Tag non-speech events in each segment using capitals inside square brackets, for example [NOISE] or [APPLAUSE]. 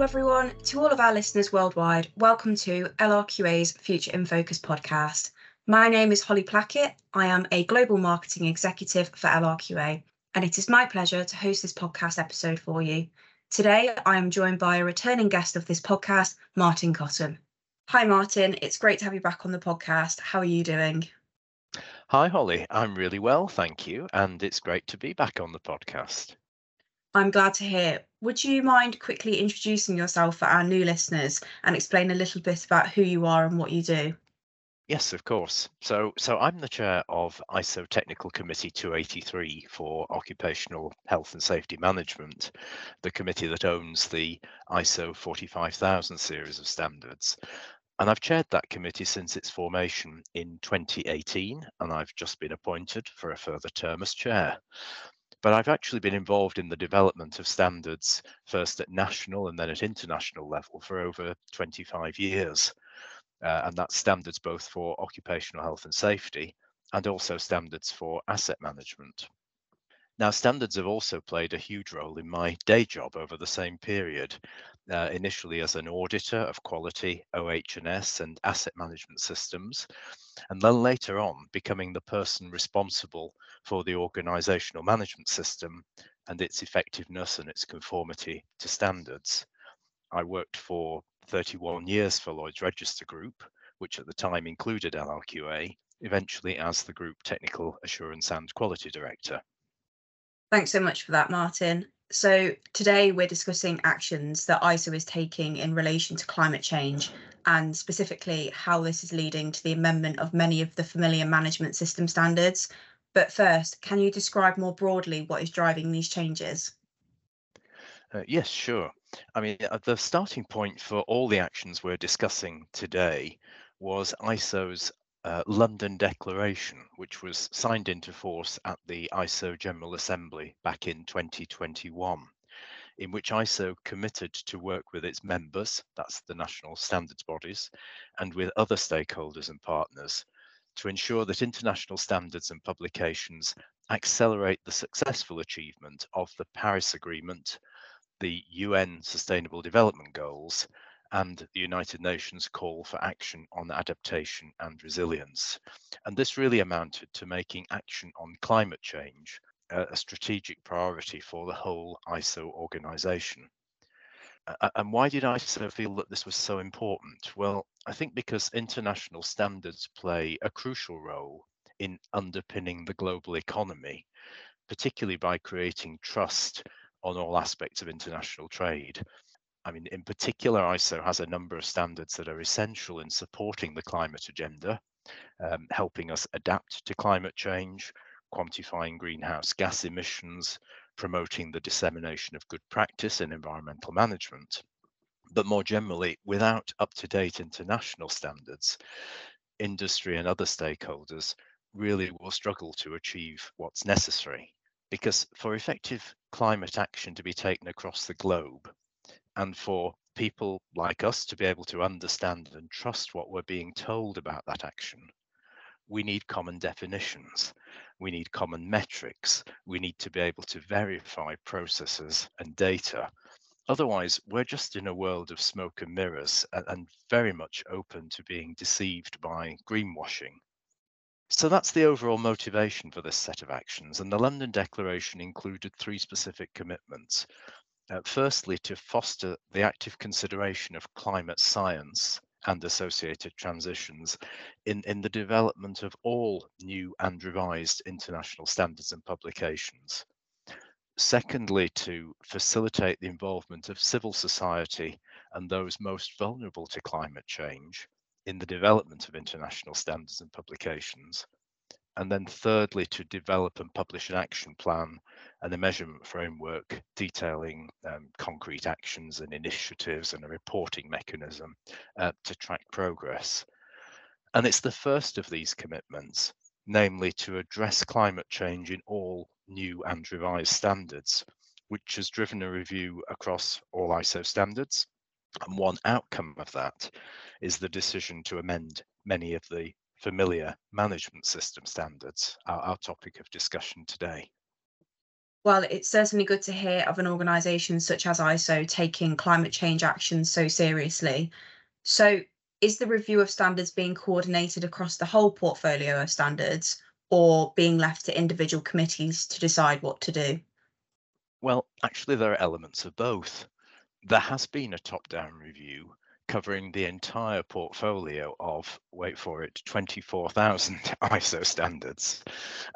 Hello, everyone. To all of our listeners worldwide, welcome to LRQA's Future in Focus podcast. My name is Holly Plackett. I am a global marketing executive for LRQA, and it is my pleasure to host this podcast episode for you. Today, I am joined by a returning guest of this podcast, Martin Cottam. Hi, Martin. It's great to have you back on the podcast. How are you doing? Hi, Holly. I'm really well, thank you. And it's great to be back on the podcast. I'm glad to hear. Would you mind quickly introducing yourself for our new listeners and explain a little bit about who you are and what you do? Yes, of course. So, so I'm the chair of ISO Technical Committee 283 for Occupational Health and Safety Management, the committee that owns the ISO 45000 series of standards. And I've chaired that committee since its formation in 2018, and I've just been appointed for a further term as chair but I've actually been involved in the development of standards first at national and then at international level for over 25 years. Uh, and that's standards both for occupational health and safety and also standards for asset management. Now, standards have also played a huge role in my day job over the same period, uh, initially as an auditor of quality, OH&S and asset management systems, and then later on becoming the person responsible for the organizational management system and its effectiveness and its conformity to standards. I worked for 31 years for Lloyd's Register Group, which at the time included LRQA, eventually as the Group Technical Assurance and Quality Director. Thanks so much for that, Martin. So, today we're discussing actions that ISO is taking in relation to climate change and specifically how this is leading to the amendment of many of the familiar management system standards. But first, can you describe more broadly what is driving these changes? Uh, yes, sure. I mean, uh, the starting point for all the actions we're discussing today was ISO's uh, London Declaration, which was signed into force at the ISO General Assembly back in 2021, in which ISO committed to work with its members, that's the national standards bodies, and with other stakeholders and partners to ensure that international standards and publications accelerate the successful achievement of the Paris Agreement, the UN Sustainable Development Goals, and the United Nations call for action on adaptation and resilience. And this really amounted to making action on climate change a, strategic priority for the whole ISO organization. and why did ISO feel that this was so important? Well, I think because international standards play a crucial role in underpinning the global economy, particularly by creating trust on all aspects of international trade. I mean, in particular, ISO has a number of standards that are essential in supporting the climate agenda, um, helping us adapt to climate change, quantifying greenhouse gas emissions, promoting the dissemination of good practice in environmental management. But more generally, without up to date international standards, industry and other stakeholders really will struggle to achieve what's necessary. Because for effective climate action to be taken across the globe, and for people like us to be able to understand and trust what we're being told about that action, we need common definitions. We need common metrics. We need to be able to verify processes and data. Otherwise, we're just in a world of smoke and mirrors and, very much open to being deceived by greenwashing. So that's the overall motivation for this set of actions. And the London Declaration included three specific commitments uh, firstly, to foster the active consideration of climate science and associated transitions in, in the development of all new and revised international standards and publications. Secondly, to facilitate the involvement of civil society and those most vulnerable to climate change in the development of international standards and publications. And then thirdly, to develop and publish an action plan and a measurement framework detailing um, concrete actions and initiatives and a reporting mechanism uh, to track progress. And it's the first of these commitments, namely to address climate change in all new and revised standards, which has driven a review across all ISO standards. And one outcome of that is the decision to amend many of the familiar management system standards, our, our topic of discussion today. Well, it's certainly good to hear of an organisation such as ISO taking climate change action so seriously. So, is the review of standards being coordinated across the whole portfolio of standards or being left to individual committees to decide what to do? Well, actually, there are elements of both. There has been a top down review covering the entire portfolio of, wait for it, 24,000 [LAUGHS] ISO standards.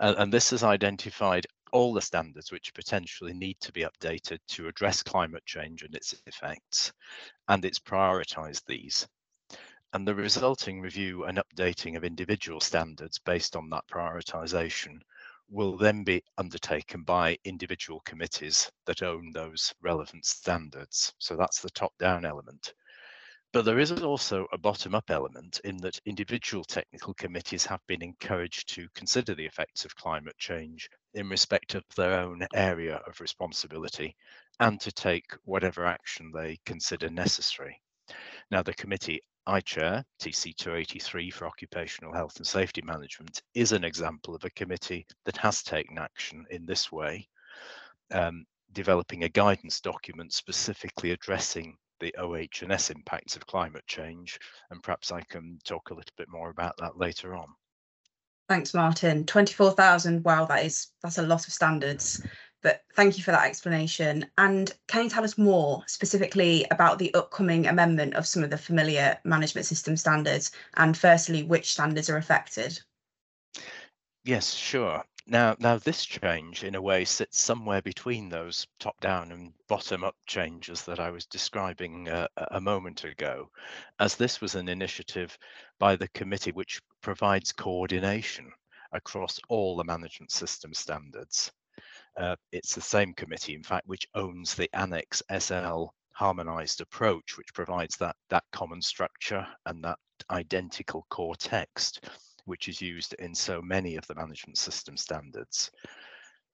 Uh, and this has identified all the standards which potentially need to be updated to address climate change and its effects, and it's prioritized these. And the resulting review and updating of individual standards based on that prioritization will then be undertaken by individual committees that own those relevant standards. So that's the top down element. But there is also a bottom up element in that individual technical committees have been encouraged to consider the effects of climate change in respect of their own area of responsibility and to take whatever action they consider necessary. Now, the committee I chair, TC 283 for Occupational Health and Safety Management, is an example of a committee that has taken action in this way, um, developing a guidance document specifically addressing the OH&S impacts of climate change. And perhaps I can talk a little bit more about that later on. Thanks, Martin. 24,000, wow, that is that's a lot of standards. But thank you for that explanation. And can you tell us more specifically about the upcoming amendment of some of the familiar management system standards? And firstly, which standards are affected? Yes, sure. Now, now this change in a way sits somewhere between those top-down and bottom-up changes that I was describing uh, a moment ago, as this was an initiative by the committee which provides coordination across all the management system standards. Uh, it's the same committee, in fact, which owns the Annex SL harmonized approach, which provides that, that common structure and that identical core text which is used in so many of the management system standards.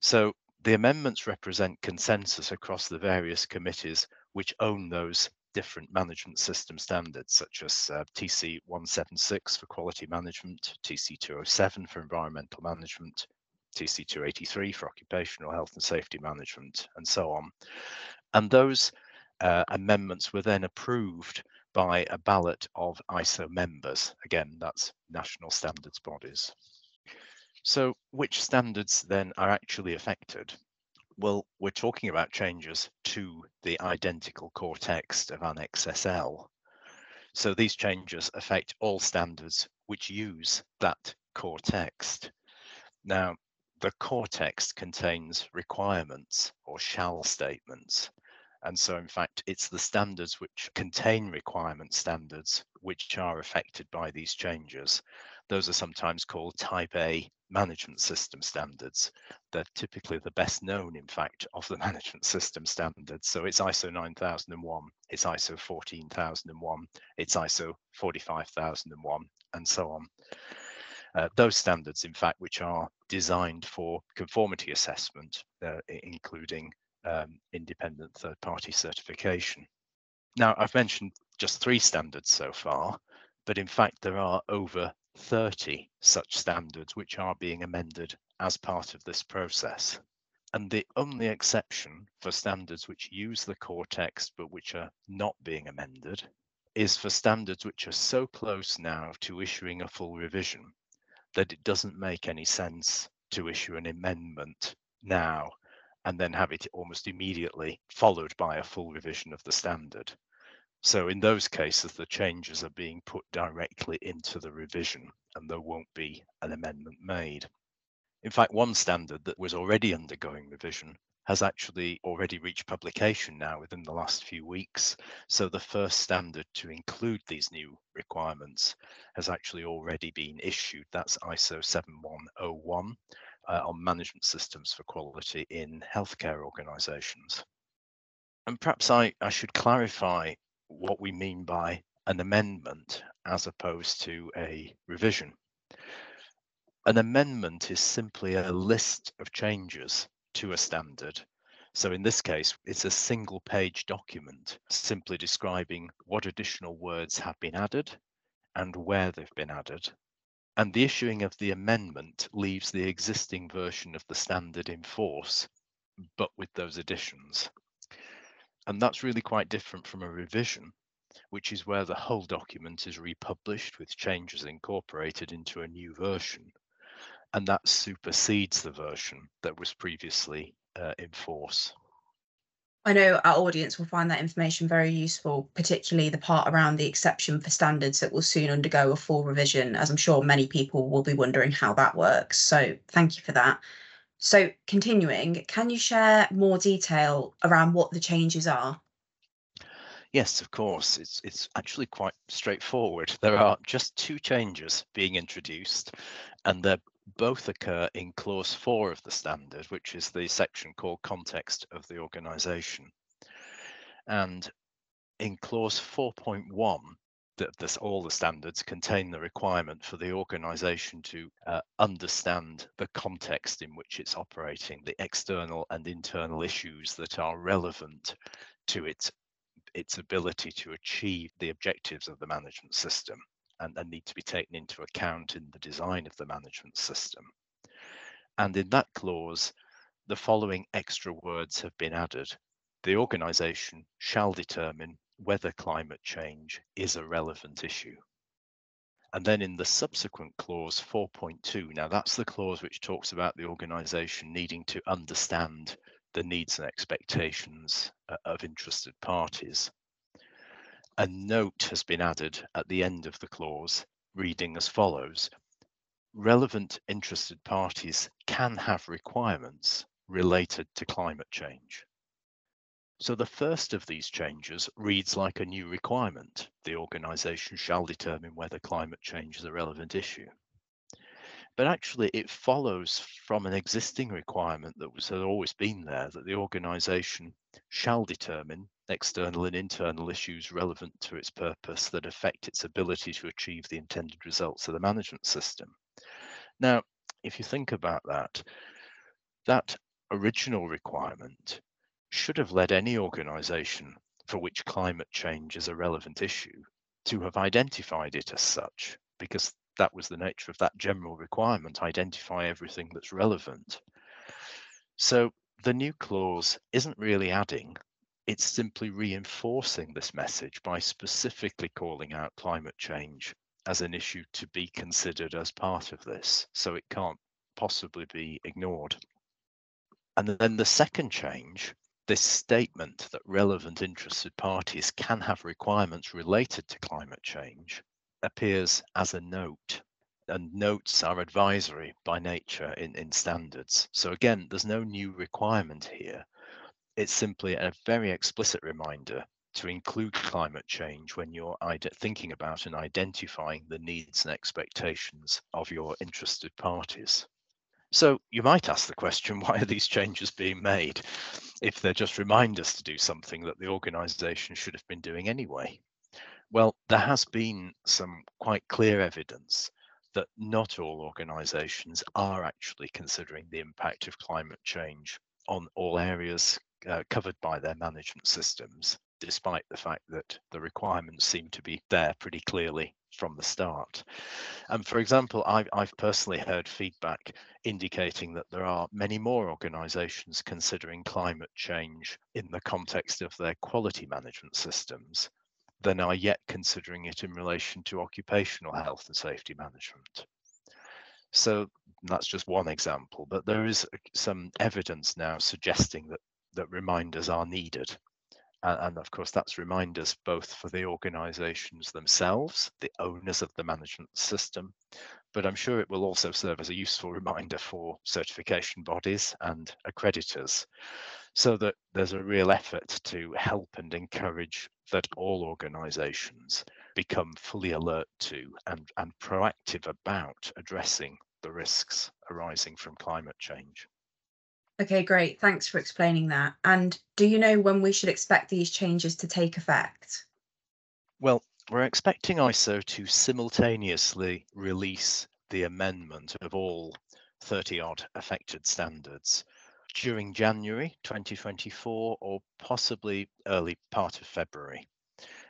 So the amendments represent consensus across the various committees which own those different management system standards, such as uh, TC 176 for quality management, TC 207 for environmental management, TC 283 for occupational health and safety management, and so on. And those uh, amendments were then approved by a ballot of ISO members. Again, that's national standards bodies. So which standards then are actually affected? Well, we're talking about changes to the identical core text of Annex SL. So these changes affect all standards which use that core text. Now, the core text contains requirements or shall statements. And so, in fact, it's the standards which contain requirement standards which are affected by these changes. Those are sometimes called type A management system standards. They're typically the best known, in fact, of the [LAUGHS] management system standards. So it's ISO 9001, it's ISO 14001, it's ISO 45001, and so on. Uh, those standards, in fact, which are designed for conformity assessment, uh, including um, independent third party certification. Now, I've mentioned just three standards so far, but in fact, there are over 30 such standards which are being amended as part of this process. And the only exception for standards which use the core text but which are not being amended is for standards which are so close now to issuing a full revision that it doesn't make any sense to issue an amendment now and then have it almost immediately followed by a full revision of the standard. So in those cases, the changes are being put directly into the revision and there won't be an amendment made. In fact, one standard that was already undergoing revision has actually already reached publication now within the last few weeks. So the first standard to include these new requirements has actually already been issued. That's ISO 7101 uh, on management systems for quality in healthcare organizations. And perhaps I, I should clarify what we mean by an amendment as opposed to a revision. An amendment is simply a list of changes to a standard. So in this case, it's a single page document simply describing what additional words have been added and where they've been added and the issuing of the amendment leaves the existing version of the standard in force, but with those additions. And that's really quite different from a revision, which is where the whole document is republished with changes incorporated into a new version. And that supersedes the version that was previously uh, in force. I know our audience will find that information very useful, particularly the part around the exception for standards that will soon undergo a full revision, as I'm sure many people will be wondering how that works. So thank you for that. So continuing, can you share more detail around what the changes are? Yes, of course. It's it's actually quite straightforward. There are just two changes being introduced, and they're both occur in clause four of the standard, which is the section called context of the organization. And in clause 4.1, that this, all the standards contain the requirement for the organization to uh, understand the context in which it's operating, the external and internal issues that are relevant to its its ability to achieve the objectives of the management system and, and need to be taken into account in the design of the management system. And in that clause, the following extra words have been added. The organisation shall determine whether climate change is a relevant issue. And then in the subsequent clause 4.2, now that's the clause which talks about the organisation needing to understand the needs and expectations uh, of interested parties a note has been added at the end of the clause, reading as follows Relevant interested parties can have requirements related to climate change. So the first of these changes reads like a new requirement. The organisation shall determine whether climate change is a relevant issue. But actually, it follows from an existing requirement that was, had always been there that the organisation shall determine external and internal issues relevant to its purpose that affect its ability to achieve the intended results of the management system. Now, if you think about that, that original requirement should have led any organization for which climate change is a relevant issue to have identified it as such, because that was the nature of that general requirement identify everything that's relevant. So the new clause isn't really adding it's simply reinforcing this message by specifically calling out climate change as an issue to be considered as part of this. So it can't possibly be ignored. And then the second change, this statement that relevant interested parties can have requirements related to climate change, appears as a note. And notes are advisory by nature in, in standards. So again, there's no new requirement here it's simply a very explicit reminder to include climate change when you're thinking about and identifying the needs and expectations of your interested parties. So you might ask the question, [LAUGHS] why are these changes being made if they're just reminders to do something that the organization should have been doing anyway? Well, there has been some quite clear evidence that not all organizations are actually considering the impact of climate change on all areas uh, covered by their management systems, despite the fact that the requirements seem to be there pretty clearly from the start. And for example, I've, I've personally heard feedback indicating that there are many more organizations considering climate change in the context of their quality management systems than are yet considering it in relation to occupational health and safety management. So that's just one example, but there is some evidence now suggesting that that reminders are needed. And, of course, that's reminders both for the organizations themselves, the owners of the management system, but I'm sure it will also serve as a useful reminder for certification bodies and accreditors so that there's a real effort to help and encourage that all organizations become fully alert to and, and proactive about addressing the risks arising from climate change. Okay, great. Thanks for explaining that. And do you know when we should expect these changes to take effect? Well, we're expecting ISO to simultaneously release the amendment of all 30 odd affected standards during January 2024 or possibly early part of February.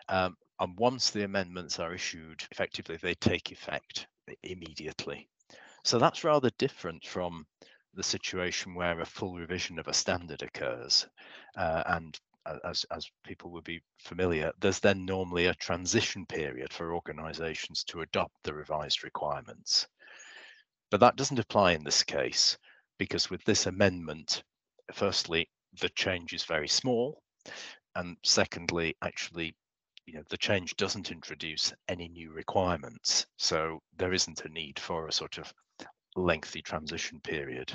Um, and once the amendments are issued, effectively they take effect immediately. So that's rather different from the situation where a full revision of a standard occurs. Uh, and as, as people would be familiar, there's then normally a transition period for organisations to adopt the revised requirements. But that doesn't apply in this case, because with this amendment, firstly, the change is very small, and secondly, actually, you know, the change doesn't introduce any new requirements, so there isn't a need for a sort of lengthy transition period.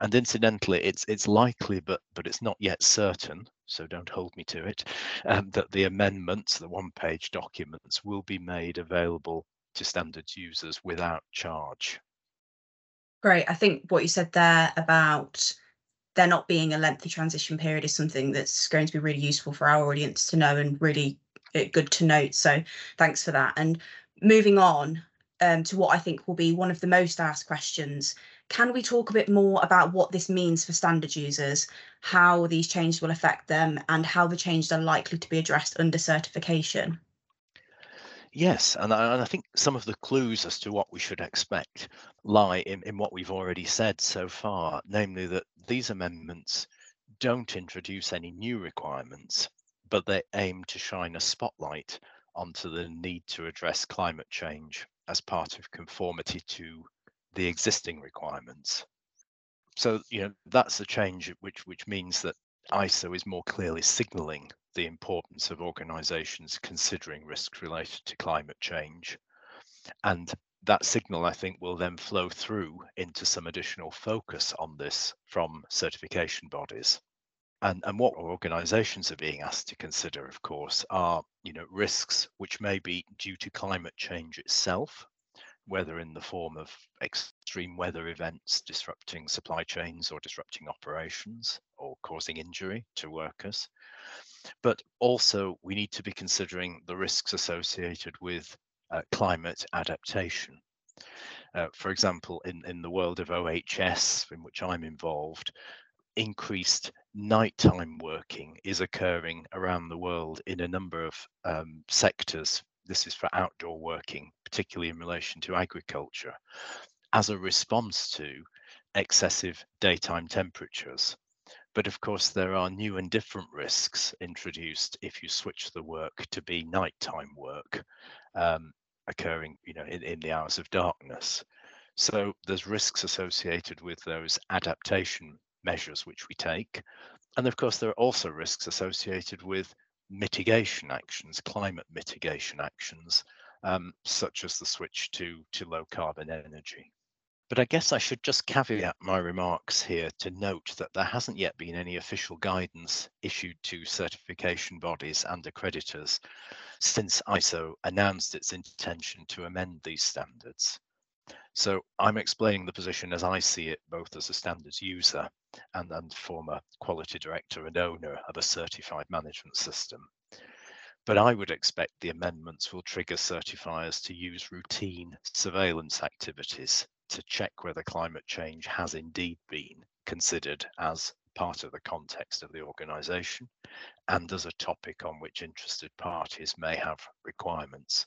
And incidentally, it's it's likely, but but it's not yet certain. So don't hold me to it. Um, that the amendments, the one-page documents, will be made available to standards users without charge. Great. I think what you said there about there not being a lengthy transition period is something that's going to be really useful for our audience to know and really uh, good to note. So thanks for that. And moving on um, to what I think will be one of the most asked questions, can we talk a bit more about what this means for standard users, how these changes will affect them, and how the changes are likely to be addressed under certification? Yes, and I, and I, think some of the clues as to what we should expect lie in, in what we've already said so far, namely that these amendments don't introduce any new requirements, but they aim to shine a spotlight onto the need to address climate change as part of conformity to the existing requirements. So, you know, that's a change which which means that ISO is more clearly signaling the importance of organizations considering risks related to climate change. And that signal, I think, will then flow through into some additional focus on this from certification bodies. And, and what organizations are being asked to consider, of course, are you know risks which may be due to climate change itself, whether in the form of extreme weather events disrupting supply chains or disrupting operations or causing injury to workers, but also we need to be considering the risks associated with uh, climate adaptation. Uh, for example, in, in the world of OHS, in which I'm involved, increased nighttime working is occurring around the world in a number of um, sectors. This is for outdoor working, particularly in relation to agriculture, as a response to excessive daytime temperatures. But of course, there are new and different risks introduced if you switch the work to be nighttime work um, occurring, you know, in, in the hours of darkness. So there's risks associated with those adaptation measures which we take. And of course, there are also risks associated with mitigation actions, climate mitigation actions, um, such as the switch to, to low carbon energy. But I guess I should just caveat my remarks here to note that there hasn't yet been any official guidance issued to certification bodies and accreditors since ISO announced its intention to amend these standards. So I'm explaining the position as I see it, both as a standards user and, and former quality director and owner of a certified management system. But I would expect the amendments will trigger certifiers to use routine surveillance activities to check whether climate change has indeed been considered as part of the context of the organisation and as a topic on which interested parties may have requirements.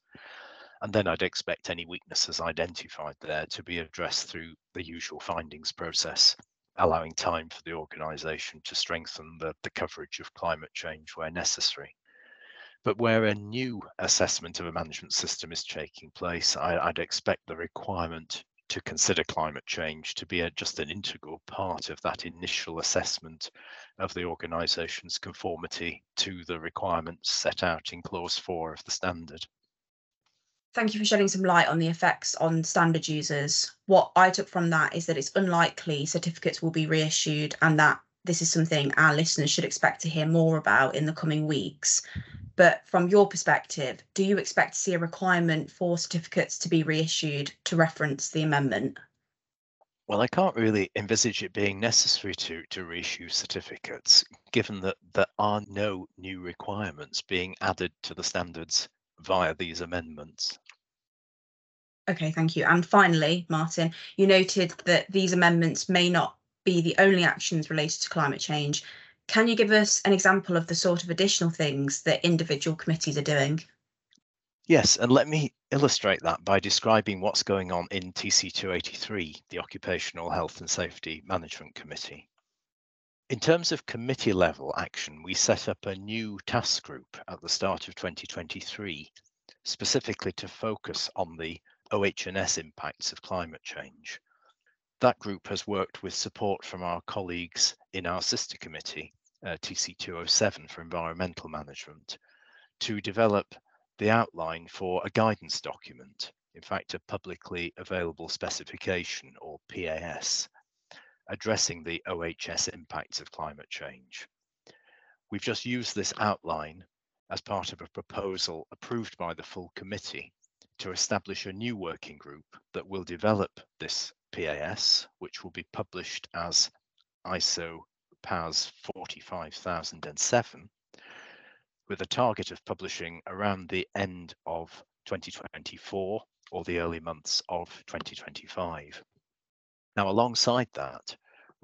And then I'd expect any weaknesses identified there to be addressed through the usual findings process, allowing time for the organisation to strengthen the, the coverage of climate change where necessary. But where a new assessment of a management system is taking place, I, would expect the requirement to consider climate change to be a, just an integral part of that initial assessment of the organisation's conformity to the requirements set out in clause four of the standard. Thank you for shedding some light on the effects on standard users. What I took from that is that it's unlikely certificates will be reissued and that this is something our listeners should expect to hear more about in the coming weeks. But from your perspective, do you expect to see a requirement for certificates to be reissued to reference the amendment? Well, I can't really envisage it being necessary to, to reissue certificates, given that there are no new requirements being added to the standards via these amendments. Okay, thank you. And finally, Martin, you noted that these amendments may not be the only actions related to climate change. Can you give us an example of the sort of additional things that individual committees are doing? Yes, and let me illustrate that by describing what's going on in TC283, the Occupational Health and Safety Management Committee. In terms of committee level action, we set up a new task group at the start of 2023, specifically to focus on the OH&S impacts of climate change. That group has worked with support from our colleagues in our sister committee, uh, TC207 for environmental management, to develop the outline for a guidance document, in fact, a publicly available specification or PAS, addressing the OHS impacts of climate change. We've just used this outline as part of a proposal approved by the full committee to establish a new working group that will develop this PAS, which will be published as ISO PAS 45007 with a target of publishing around the end of 2024 or the early months of 2025. Now, alongside that,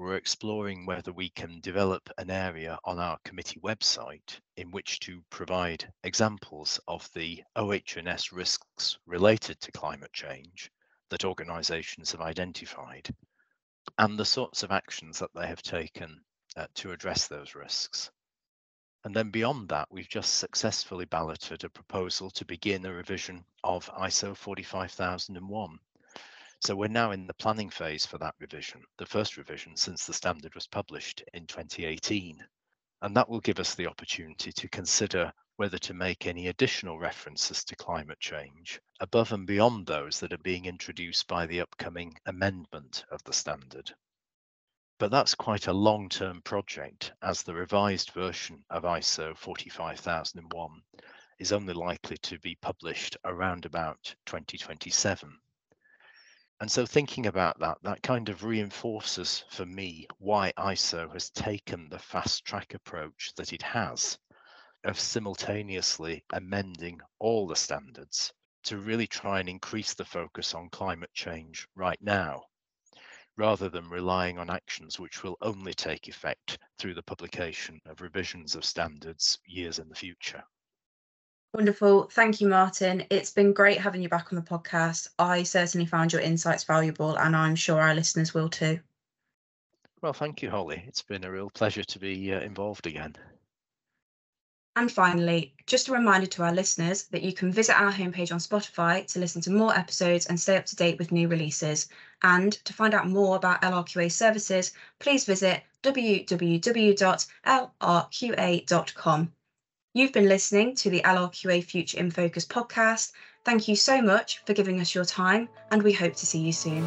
we're exploring whether we can develop an area on our committee website in which to provide examples of the OH&S risks related to climate change that organisations have identified and the sorts of actions that they have taken uh, to address those risks. And then beyond that, we've just successfully balloted a proposal to begin a revision of ISO 45001. So we're now in the planning phase for that revision, the first revision since the standard was published in 2018. And that will give us the opportunity to consider whether to make any additional references to climate change above and beyond those that are being introduced by the upcoming amendment of the standard. But that's quite a long-term project as the revised version of ISO 45001 is only likely to be published around about 2027. And so thinking about that, that kind of reinforces for me why ISO has taken the fast track approach that it has of simultaneously amending all the standards to really try and increase the focus on climate change right now rather than relying on actions which will only take effect through the publication of revisions of standards years in the future. Wonderful. Thank you, Martin. It's been great having you back on the podcast. I certainly found your insights valuable, and I'm sure our listeners will too. Well, thank you, Holly. It's been a real pleasure to be uh, involved again. And finally, just a reminder to our listeners that you can visit our homepage on Spotify to listen to more episodes and stay up to date with new releases. And to find out more about LRQA services, please visit www.lrqa.com. You've been listening to the LRQA Future in Focus podcast. Thank you so much for giving us your time, and we hope to see you soon.